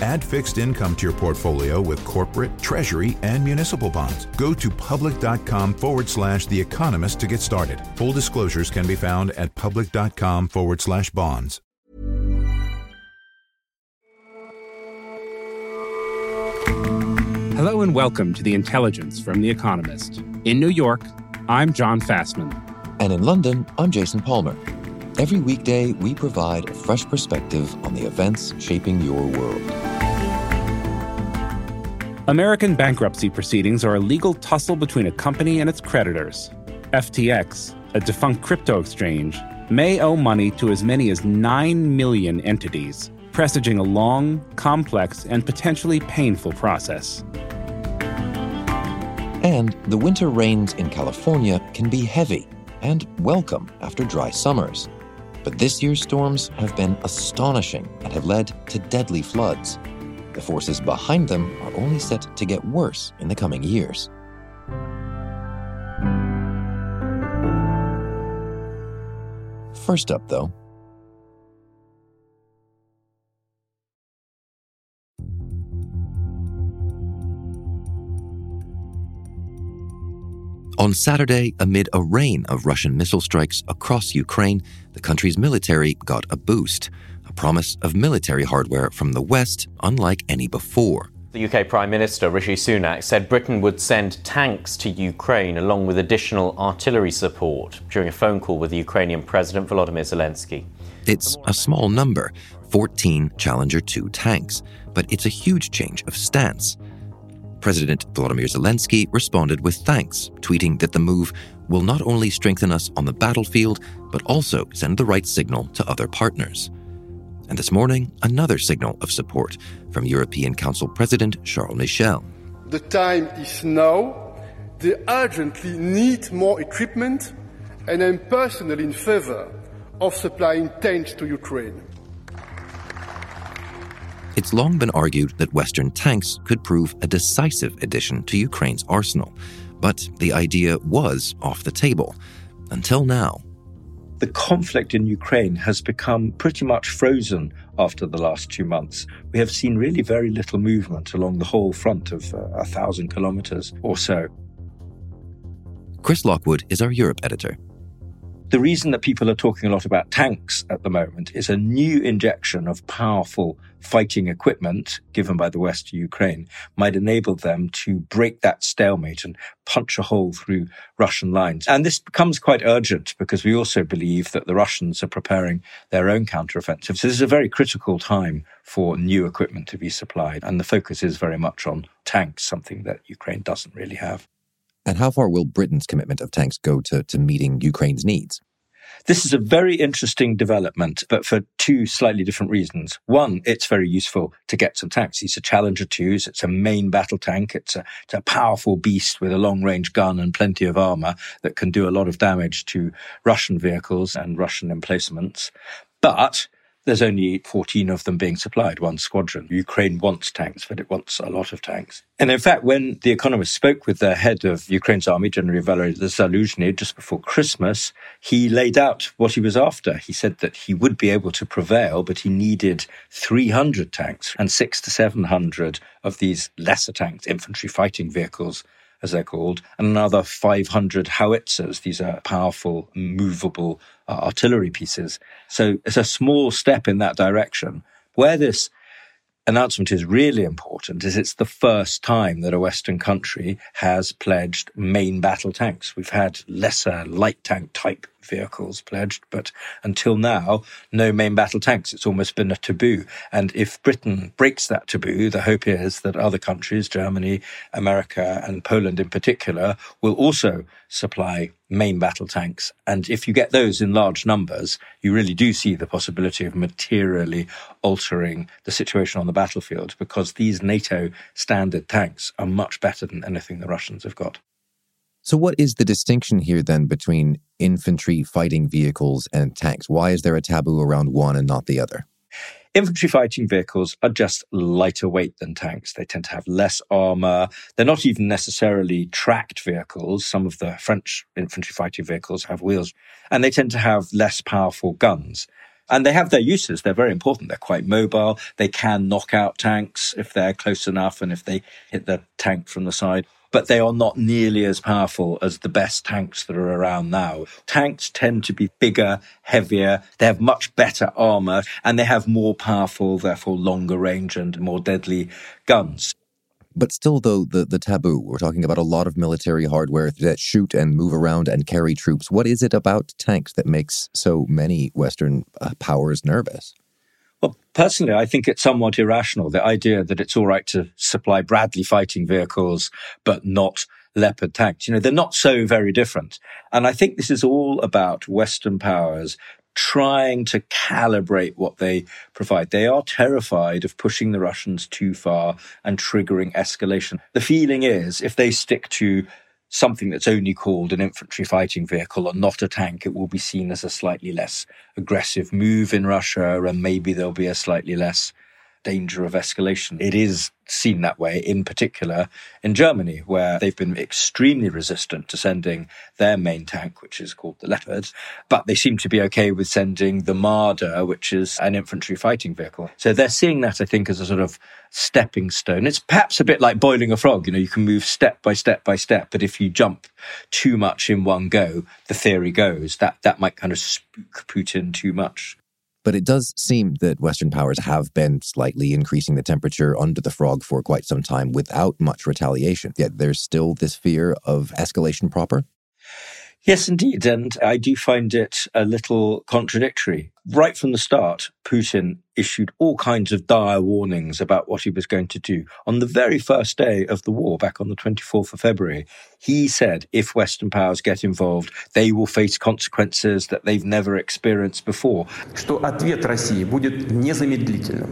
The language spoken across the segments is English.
Add fixed income to your portfolio with corporate, treasury, and municipal bonds. Go to public.com forward slash The Economist to get started. Full disclosures can be found at public.com forward slash bonds. Hello and welcome to The Intelligence from The Economist. In New York, I'm John Fasman. And in London, I'm Jason Palmer. Every weekday, we provide a fresh perspective on the events shaping your world. American bankruptcy proceedings are a legal tussle between a company and its creditors. FTX, a defunct crypto exchange, may owe money to as many as 9 million entities, presaging a long, complex, and potentially painful process. And the winter rains in California can be heavy and welcome after dry summers. But this year's storms have been astonishing and have led to deadly floods. The forces behind them are only set to get worse in the coming years. First up, though, On Saturday, amid a rain of Russian missile strikes across Ukraine, the country's military got a boost, a promise of military hardware from the West unlike any before. The UK Prime Minister Rishi Sunak said Britain would send tanks to Ukraine along with additional artillery support during a phone call with the Ukrainian President Volodymyr Zelensky. It's a small number 14 Challenger 2 tanks, but it's a huge change of stance. President Volodymyr Zelensky responded with thanks, tweeting that the move will not only strengthen us on the battlefield, but also send the right signal to other partners. And this morning, another signal of support from European Council President Charles Michel. The time is now. They urgently need more equipment, and I'm personally in favor of supplying tanks to Ukraine. It's long been argued that Western tanks could prove a decisive addition to Ukraine's arsenal, but the idea was off the table until now. The conflict in Ukraine has become pretty much frozen after the last two months. We have seen really very little movement along the whole front of uh, a thousand kilometers or so. Chris Lockwood is our Europe editor. The reason that people are talking a lot about tanks at the moment is a new injection of powerful fighting equipment given by the West to Ukraine might enable them to break that stalemate and punch a hole through Russian lines. And this becomes quite urgent because we also believe that the Russians are preparing their own counteroffensive. So this is a very critical time for new equipment to be supplied. And the focus is very much on tanks, something that Ukraine doesn't really have. And how far will Britain's commitment of tanks go to, to meeting Ukraine's needs? This is a very interesting development, but for two slightly different reasons. One, it's very useful to get some tanks. These are Challenger 2s. It's a main battle tank. It's a, it's a powerful beast with a long range gun and plenty of armor that can do a lot of damage to Russian vehicles and Russian emplacements. But there's only 14 of them being supplied, one squadron. Ukraine wants tanks, but it wants a lot of tanks. And in fact, when The Economist spoke with the head of Ukraine's army, General Valery Zaluzhny, just before Christmas, he laid out what he was after. He said that he would be able to prevail, but he needed 300 tanks and six to 700 of these lesser tanks, infantry fighting vehicles as they're called, and another 500 howitzers. These are powerful, movable uh, artillery pieces. So it's a small step in that direction. Where this announcement is really important is it's the first time that a Western country has pledged main battle tanks. We've had lesser light tank type vehicles pledged, but until now, no main battle tanks. It's almost been a taboo. And if Britain breaks that taboo, the hope is that other countries, Germany, America, and Poland in particular, will also supply main battle tanks. And if you get those in large numbers, you really do see the possibility of materially altering the situation on the battlefield because these NATO standard tanks are much better than anything the Russians have got. So, what is the distinction here then between infantry fighting vehicles and tanks? Why is there a taboo around one and not the other? Infantry fighting vehicles are just lighter weight than tanks. They tend to have less armor. They're not even necessarily tracked vehicles. Some of the French infantry fighting vehicles have wheels, and they tend to have less powerful guns. And they have their uses. They're very important. They're quite mobile. They can knock out tanks if they're close enough and if they hit the tank from the side but they are not nearly as powerful as the best tanks that are around now. Tanks tend to be bigger, heavier, they have much better armor, and they have more powerful, therefore longer range and more deadly guns. But still, though, the, the taboo, we're talking about a lot of military hardware that shoot and move around and carry troops. What is it about tanks that makes so many Western uh, powers nervous? Well, personally, I think it's somewhat irrational. The idea that it's all right to supply Bradley fighting vehicles, but not Leopard tanks. You know, they're not so very different. And I think this is all about Western powers trying to calibrate what they provide. They are terrified of pushing the Russians too far and triggering escalation. The feeling is if they stick to something that's only called an infantry fighting vehicle or not a tank, it will be seen as a slightly less aggressive move in Russia, and maybe there'll be a slightly less danger of escalation. It is seen that way, in particular in Germany, where they've been extremely resistant to sending their main tank, which is called the Leopard, but they seem to be okay with sending the Marder, which is an infantry fighting vehicle. So they're seeing that, I think, as a sort of stepping stone. It's perhaps a bit like boiling a frog. You know, you can move step by step by step, but if you jump too much in one go, the theory goes that that might kind of spook Putin too much. But it does seem that Western powers have been slightly increasing the temperature under the frog for quite some time without much retaliation. Yet there's still this fear of escalation proper. Yes, indeed. And I do find it a little contradictory. Right from the start, Putin issued all kinds of dire warnings about what he was going to do. On the very first day of the war, back on the 24th of February, he said if Western powers get involved, they will face consequences that they've never experienced before. Что ответ России будет незамедлительным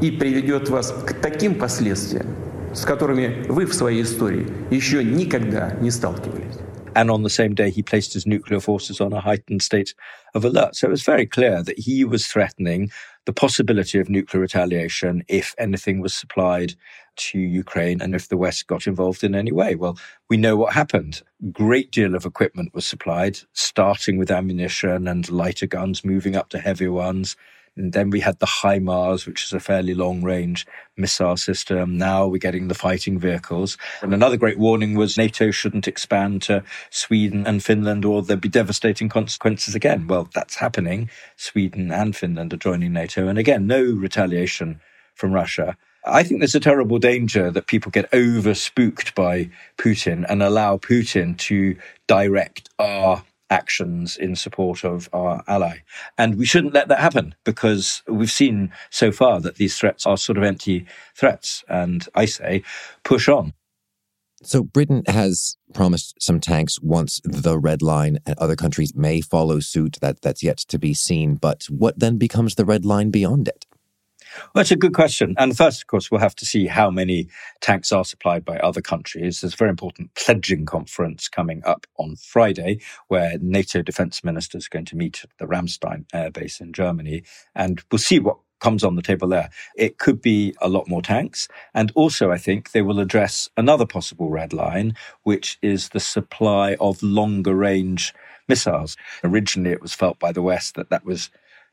и приведет вас к таким последствиям, с которыми вы в своей истории еще никогда не сталкивались. And on the same day, he placed his nuclear forces on a heightened state of alert. So it was very clear that he was threatening the possibility of nuclear retaliation if anything was supplied to Ukraine and if the West got involved in any way. Well, we know what happened. Great deal of equipment was supplied, starting with ammunition and lighter guns, moving up to heavier ones. And then we had the HIMARS, which is a fairly long range missile system. Now we're getting the fighting vehicles. And another great warning was NATO shouldn't expand to Sweden and Finland or there'd be devastating consequences again. Well, that's happening. Sweden and Finland are joining NATO. And again, no retaliation from Russia. I think there's a terrible danger that people get over spooked by Putin and allow Putin to direct our actions in support of our ally. And we shouldn't let that happen because we've seen so far that these threats are sort of empty threats. And I say, push on. So Britain has promised some tanks once the red line and other countries may follow suit that that's yet to be seen but what then becomes the red line beyond it well, it's a good question. And first, of course, we'll have to see how many tanks are supplied by other countries. There's a very important pledging conference coming up on Friday where NATO defense ministers are going to meet at the Ramstein air base in Germany. And we'll see what comes on the table there. It could be a lot more tanks. And also, I think they will address another possible red line, which is the supply of longer range missiles. Originally, it was felt by the West that that was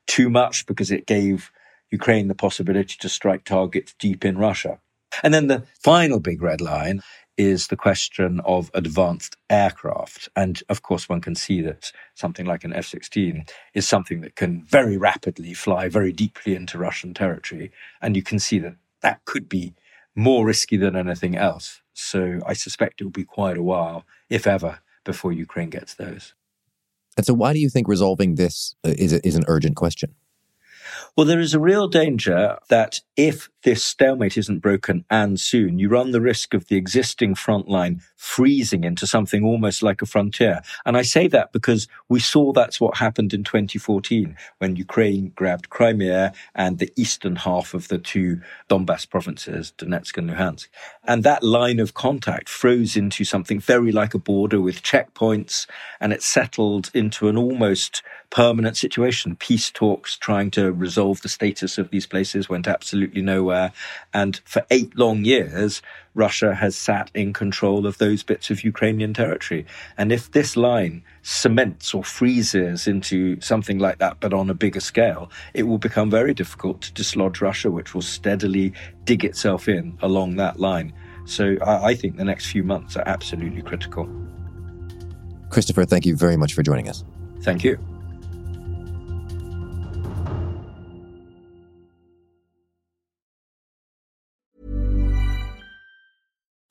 too much because it gave Ukraine the possibility to strike targets deep in Russia. And then the final big red line is the question of advanced aircraft. And of course, one can see that something like an F 16 is something that can very rapidly fly very deeply into Russian territory. And you can see that that could be more risky than anything else. So I suspect it will be quite a while, if ever, before Ukraine gets those. And so, why do you think resolving this uh, is, is an urgent question? Well, there is a real danger that if this stalemate isn't broken and soon, you run the risk of the existing front line freezing into something almost like a frontier. And I say that because we saw that's what happened in 2014 when Ukraine grabbed Crimea and the eastern half of the two Donbass provinces, Donetsk and Luhansk. And that line of contact froze into something very like a border with checkpoints and it settled into an almost permanent situation. Peace talks trying to resolve the status of these places went absolutely nowhere. And for eight long years, Russia has sat in control of those bits of Ukrainian territory. And if this line cements or freezes into something like that, but on a bigger scale, it will become very difficult to dislodge Russia, which will steadily dig itself in along that line. So I, I think the next few months are absolutely critical. Christopher, thank you very much for joining us. Thank you.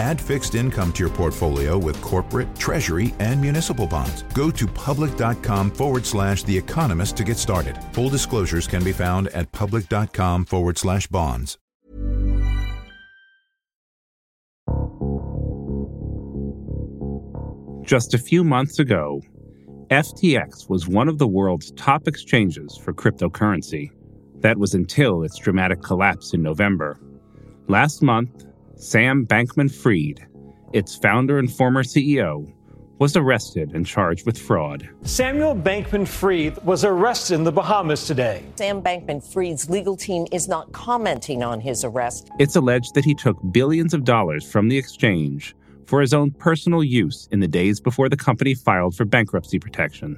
Add fixed income to your portfolio with corporate, treasury, and municipal bonds. Go to public.com forward slash The Economist to get started. Full disclosures can be found at public.com forward slash bonds. Just a few months ago, FTX was one of the world's top exchanges for cryptocurrency. That was until its dramatic collapse in November. Last month, Sam Bankman Fried, its founder and former CEO, was arrested and charged with fraud. Samuel Bankman Fried was arrested in the Bahamas today. Sam Bankman Fried's legal team is not commenting on his arrest. It's alleged that he took billions of dollars from the exchange for his own personal use in the days before the company filed for bankruptcy protection.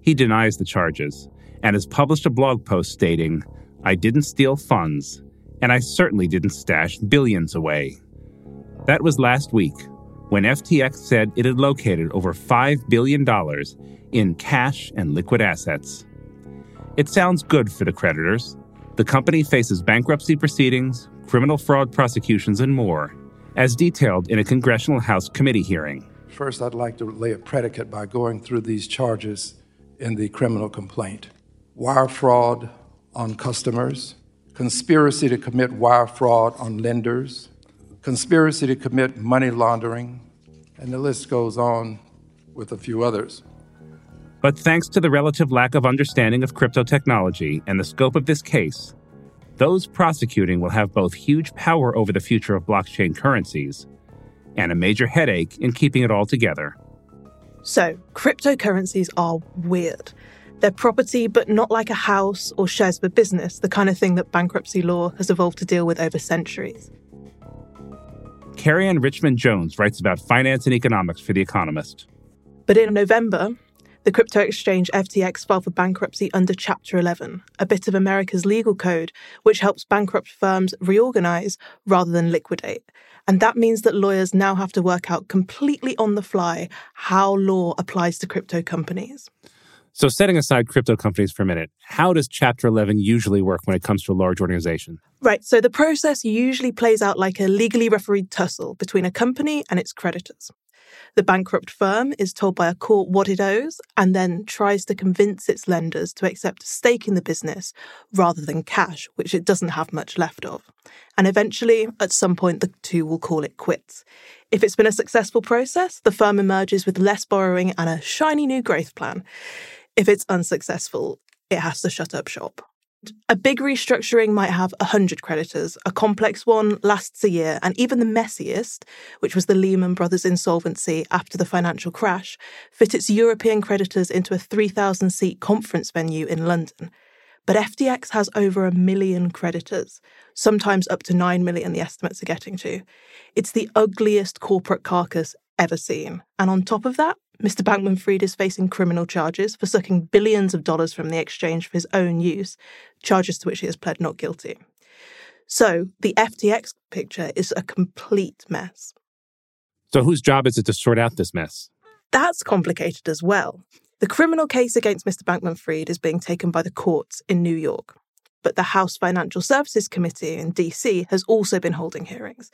He denies the charges and has published a blog post stating, I didn't steal funds and I certainly didn't stash billions away. That was last week when FTX said it had located over $5 billion in cash and liquid assets. It sounds good for the creditors. The company faces bankruptcy proceedings, criminal fraud prosecutions, and more, as detailed in a Congressional House committee hearing. First, I'd like to lay a predicate by going through these charges in the criminal complaint wire fraud on customers, conspiracy to commit wire fraud on lenders, conspiracy to commit money laundering, and the list goes on with a few others. But thanks to the relative lack of understanding of crypto technology and the scope of this case, those prosecuting will have both huge power over the future of blockchain currencies and a major headache in keeping it all together. So, cryptocurrencies are weird. They're property, but not like a house or shares of a business, the kind of thing that bankruptcy law has evolved to deal with over centuries. Carrie Ann Richmond Jones writes about finance and economics for The Economist. But in November, the crypto exchange FTX filed for bankruptcy under Chapter 11, a bit of America's legal code which helps bankrupt firms reorganize rather than liquidate. And that means that lawyers now have to work out completely on the fly how law applies to crypto companies. So, setting aside crypto companies for a minute, how does Chapter 11 usually work when it comes to a large organization? Right, so the process usually plays out like a legally refereed tussle between a company and its creditors. The bankrupt firm is told by a court what it owes and then tries to convince its lenders to accept a stake in the business rather than cash, which it doesn't have much left of. And eventually, at some point, the two will call it quits. If it's been a successful process, the firm emerges with less borrowing and a shiny new growth plan. If it's unsuccessful, it has to shut up shop. A big restructuring might have 100 creditors, a complex one lasts a year, and even the messiest, which was the Lehman Brothers insolvency after the financial crash, fit its European creditors into a 3,000 seat conference venue in London. But FTX has over a million creditors, sometimes up to 9 million, the estimates are getting to. It's the ugliest corporate carcass ever seen. And on top of that, Mr. Bankman Fried is facing criminal charges for sucking billions of dollars from the exchange for his own use, charges to which he has pled not guilty. So the FTX picture is a complete mess. So, whose job is it to sort out this mess? That's complicated as well. The criminal case against Mr. Bankman Fried is being taken by the courts in New York. But the House Financial Services Committee in DC has also been holding hearings.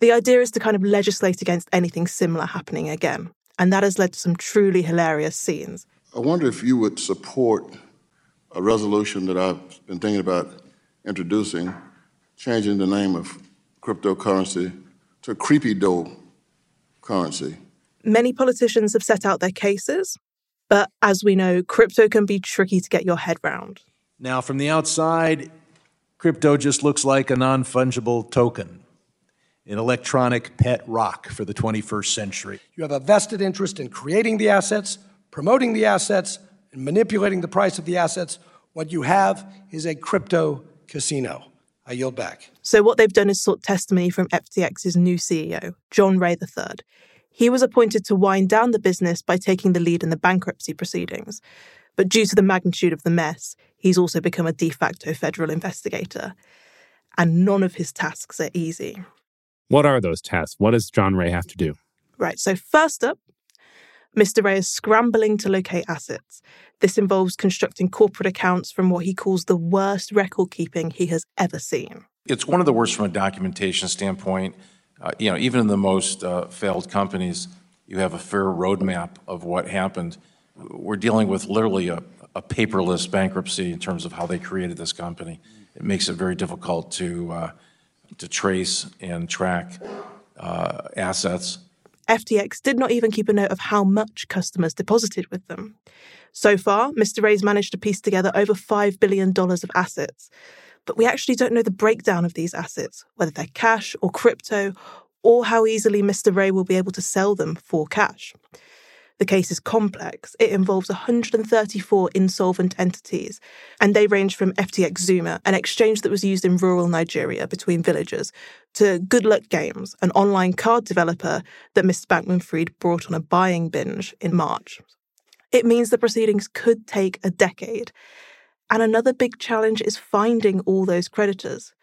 The idea is to kind of legislate against anything similar happening again. And that has led to some truly hilarious scenes. I wonder if you would support a resolution that I've been thinking about introducing, changing the name of cryptocurrency to creepy dough currency. Many politicians have set out their cases, but as we know, crypto can be tricky to get your head round. Now, from the outside, crypto just looks like a non fungible token, an electronic pet rock for the 21st century. You have a vested interest in creating the assets, promoting the assets, and manipulating the price of the assets. What you have is a crypto casino. I yield back. So, what they've done is sought testimony from FTX's new CEO, John Ray III. He was appointed to wind down the business by taking the lead in the bankruptcy proceedings. But due to the magnitude of the mess, he's also become a de facto federal investigator. And none of his tasks are easy. What are those tasks? What does John Ray have to do? Right, so first up, Mr. Ray is scrambling to locate assets. This involves constructing corporate accounts from what he calls the worst record keeping he has ever seen. It's one of the worst from a documentation standpoint. Uh, you know, even in the most uh, failed companies, you have a fair roadmap of what happened. We're dealing with literally a, a, paperless bankruptcy in terms of how they created this company. It makes it very difficult to uh, to trace and track uh, assets. FTX did not even keep a note of how much customers deposited with them. So far, Mr. Ray's managed to piece together over $5 billion of assets. But we actually don't know the breakdown of these assets, whether they're cash or crypto, or how easily Mr. Ray will be able to sell them for cash. The case is complex. It involves 134 insolvent entities, and they range from FTX Zuma, an exchange that was used in rural Nigeria between villages, to Good Luck Games, an online card developer that Mr. Bankman Fried brought on a buying binge in March. It means the proceedings could take a decade. And another big challenge is finding all those creditors.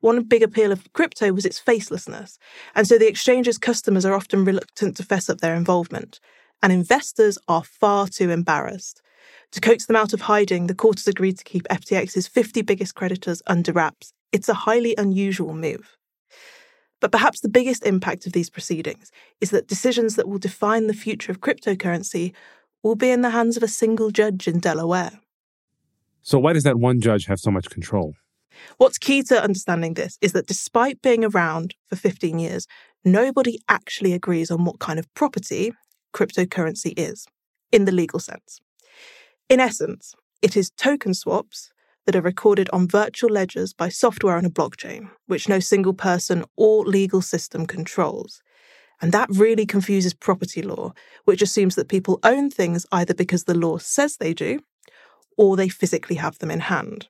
One big appeal of crypto was its facelessness, and so the exchange's customers are often reluctant to fess up their involvement, and investors are far too embarrassed. To coax them out of hiding, the court has agreed to keep FTX's 50 biggest creditors under wraps. It's a highly unusual move. But perhaps the biggest impact of these proceedings is that decisions that will define the future of cryptocurrency will be in the hands of a single judge in Delaware. So, why does that one judge have so much control? What's key to understanding this is that despite being around for 15 years, nobody actually agrees on what kind of property cryptocurrency is, in the legal sense. In essence, it is token swaps that are recorded on virtual ledgers by software on a blockchain, which no single person or legal system controls. And that really confuses property law, which assumes that people own things either because the law says they do or they physically have them in hand.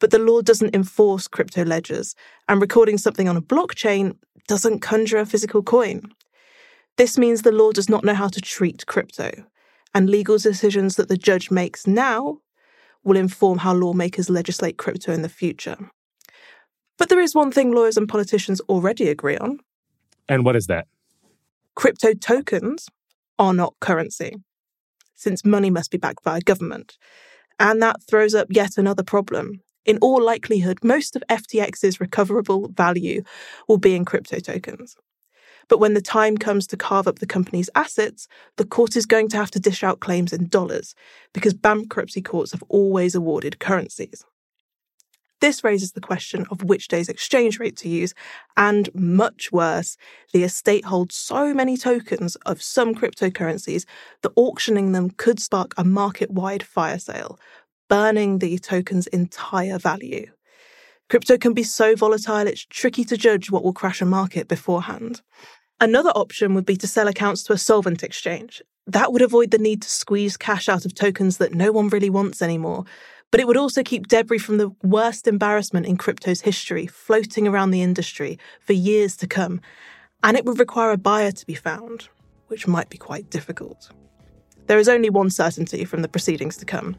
But the law doesn't enforce crypto ledgers, and recording something on a blockchain doesn't conjure a physical coin. This means the law does not know how to treat crypto, and legal decisions that the judge makes now will inform how lawmakers legislate crypto in the future. But there is one thing lawyers and politicians already agree on. And what is that? Crypto tokens are not currency, since money must be backed by a government. And that throws up yet another problem. In all likelihood, most of FTX's recoverable value will be in crypto tokens. But when the time comes to carve up the company's assets, the court is going to have to dish out claims in dollars because bankruptcy courts have always awarded currencies. This raises the question of which day's exchange rate to use, and much worse, the estate holds so many tokens of some cryptocurrencies that auctioning them could spark a market wide fire sale, burning the token's entire value. Crypto can be so volatile, it's tricky to judge what will crash a market beforehand. Another option would be to sell accounts to a solvent exchange. That would avoid the need to squeeze cash out of tokens that no one really wants anymore. But it would also keep debris from the worst embarrassment in crypto's history floating around the industry for years to come. And it would require a buyer to be found, which might be quite difficult. There is only one certainty from the proceedings to come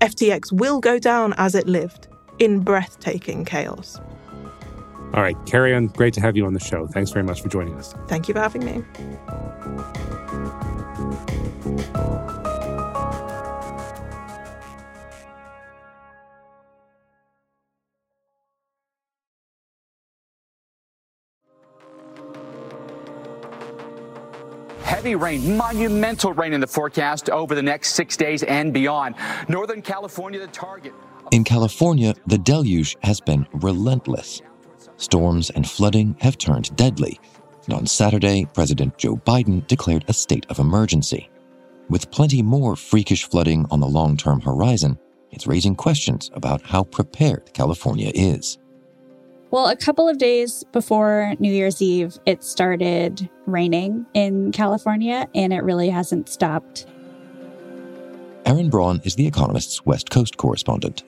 FTX will go down as it lived, in breathtaking chaos. All right, Carrie, on. great to have you on the show. Thanks very much for joining us. Thank you for having me. heavy rain, monumental rain in the forecast over the next six days and beyond. Northern California, the target. In California, the deluge has been relentless. Storms and flooding have turned deadly. And on Saturday, President Joe Biden declared a state of emergency. With plenty more freakish flooding on the long term horizon, it's raising questions about how prepared California is. Well, a couple of days before New Year's Eve, it started raining in California, and it really hasn't stopped. Erin Braun is The Economist's West Coast correspondent.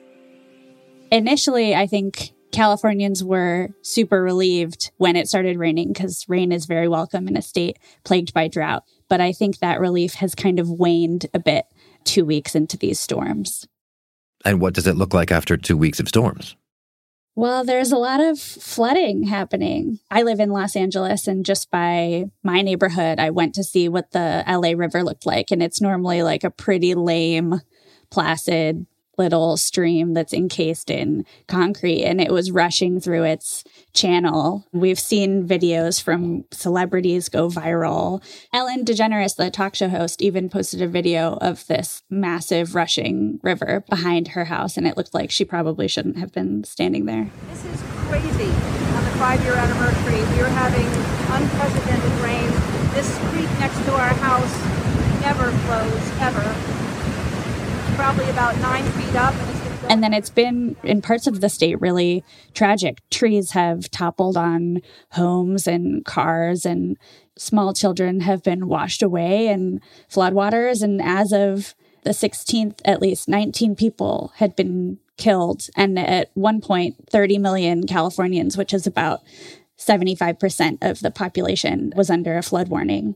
Initially, I think Californians were super relieved when it started raining because rain is very welcome in a state plagued by drought. But I think that relief has kind of waned a bit two weeks into these storms. And what does it look like after two weeks of storms? Well, there's a lot of flooding happening. I live in Los Angeles, and just by my neighborhood, I went to see what the LA River looked like. And it's normally like a pretty lame, placid little stream that's encased in concrete and it was rushing through its channel. We've seen videos from celebrities go viral. Ellen DeGeneres, the talk show host, even posted a video of this massive rushing river behind her house and it looked like she probably shouldn't have been standing there. This is crazy. On the five year anniversary, we are having unprecedented rain. This creek next to our house never flows, ever probably about nine feet up. And then it's been in parts of the state really tragic. Trees have toppled on homes and cars, and small children have been washed away in floodwaters. And as of the 16th, at least 19 people had been killed. And at one point, 30 million Californians, which is about 75% of the population, was under a flood warning.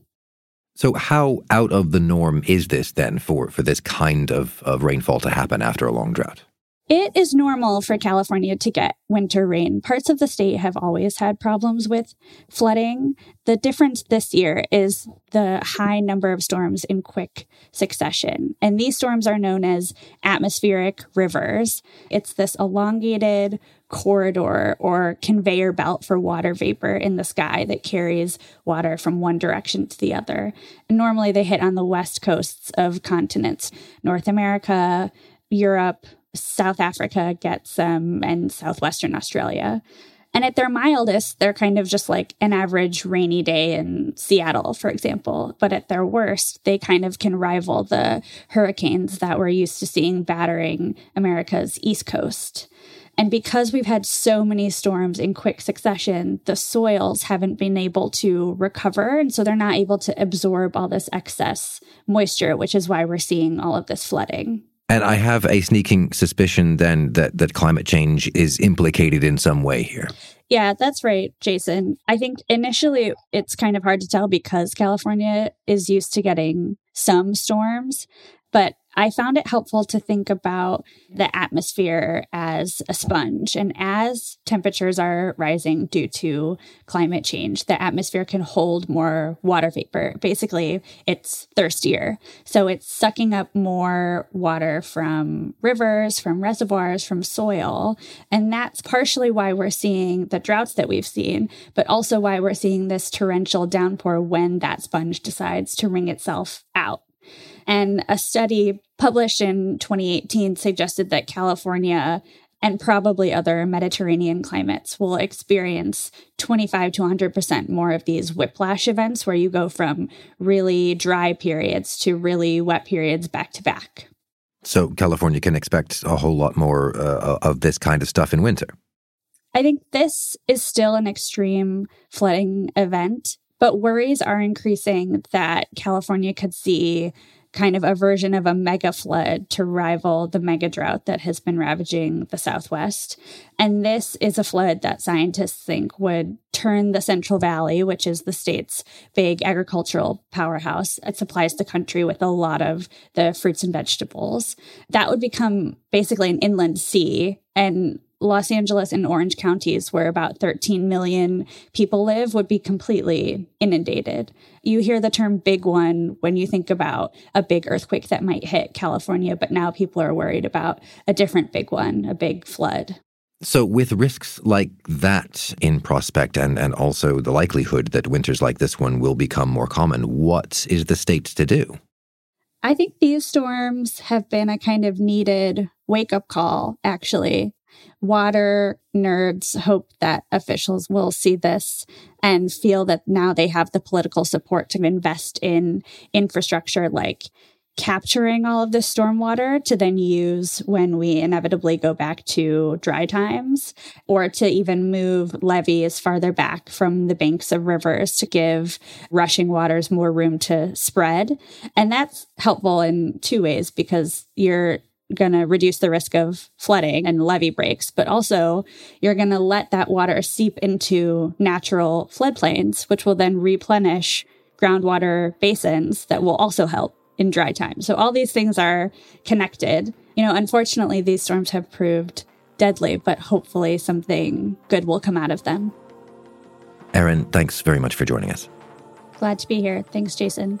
So, how out of the norm is this then for, for this kind of, of rainfall to happen after a long drought? It is normal for California to get winter rain. Parts of the state have always had problems with flooding. The difference this year is the high number of storms in quick succession. And these storms are known as atmospheric rivers. It's this elongated corridor or conveyor belt for water vapor in the sky that carries water from one direction to the other. And normally they hit on the west coasts of continents North America, Europe, South Africa gets them, and southwestern Australia. And at their mildest, they're kind of just like an average rainy day in Seattle, for example. But at their worst, they kind of can rival the hurricanes that we're used to seeing battering America's East Coast. And because we've had so many storms in quick succession, the soils haven't been able to recover. And so they're not able to absorb all this excess moisture, which is why we're seeing all of this flooding. And I have a sneaking suspicion then that, that climate change is implicated in some way here. Yeah, that's right, Jason. I think initially it's kind of hard to tell because California is used to getting some storms. But I found it helpful to think about the atmosphere as a sponge. And as temperatures are rising due to climate change, the atmosphere can hold more water vapor. Basically, it's thirstier. So it's sucking up more water from rivers, from reservoirs, from soil. And that's partially why we're seeing the droughts that we've seen, but also why we're seeing this torrential downpour when that sponge decides to wring itself out. And a study published in 2018 suggested that California and probably other Mediterranean climates will experience 25 to 100% more of these whiplash events where you go from really dry periods to really wet periods back to back. So California can expect a whole lot more uh, of this kind of stuff in winter. I think this is still an extreme flooding event, but worries are increasing that California could see kind of a version of a mega flood to rival the mega drought that has been ravaging the Southwest. And this is a flood that scientists think would turn the Central Valley, which is the state's big agricultural powerhouse. It supplies the country with a lot of the fruits and vegetables. That would become basically an inland sea. And Los Angeles and Orange counties, where about 13 million people live, would be completely inundated. You hear the term big one when you think about a big earthquake that might hit California, but now people are worried about a different big one, a big flood. So, with risks like that in prospect and, and also the likelihood that winters like this one will become more common, what is the state to do? I think these storms have been a kind of needed wake up call, actually. Water nerds hope that officials will see this and feel that now they have the political support to invest in infrastructure like capturing all of the stormwater to then use when we inevitably go back to dry times, or to even move levees farther back from the banks of rivers to give rushing waters more room to spread. And that's helpful in two ways because you're going to reduce the risk of flooding and levee breaks, but also you're going to let that water seep into natural floodplains, which will then replenish groundwater basins that will also help in dry time. So all these things are connected. You know, unfortunately, these storms have proved deadly, but hopefully something good will come out of them. Erin, thanks very much for joining us. Glad to be here. Thanks, Jason.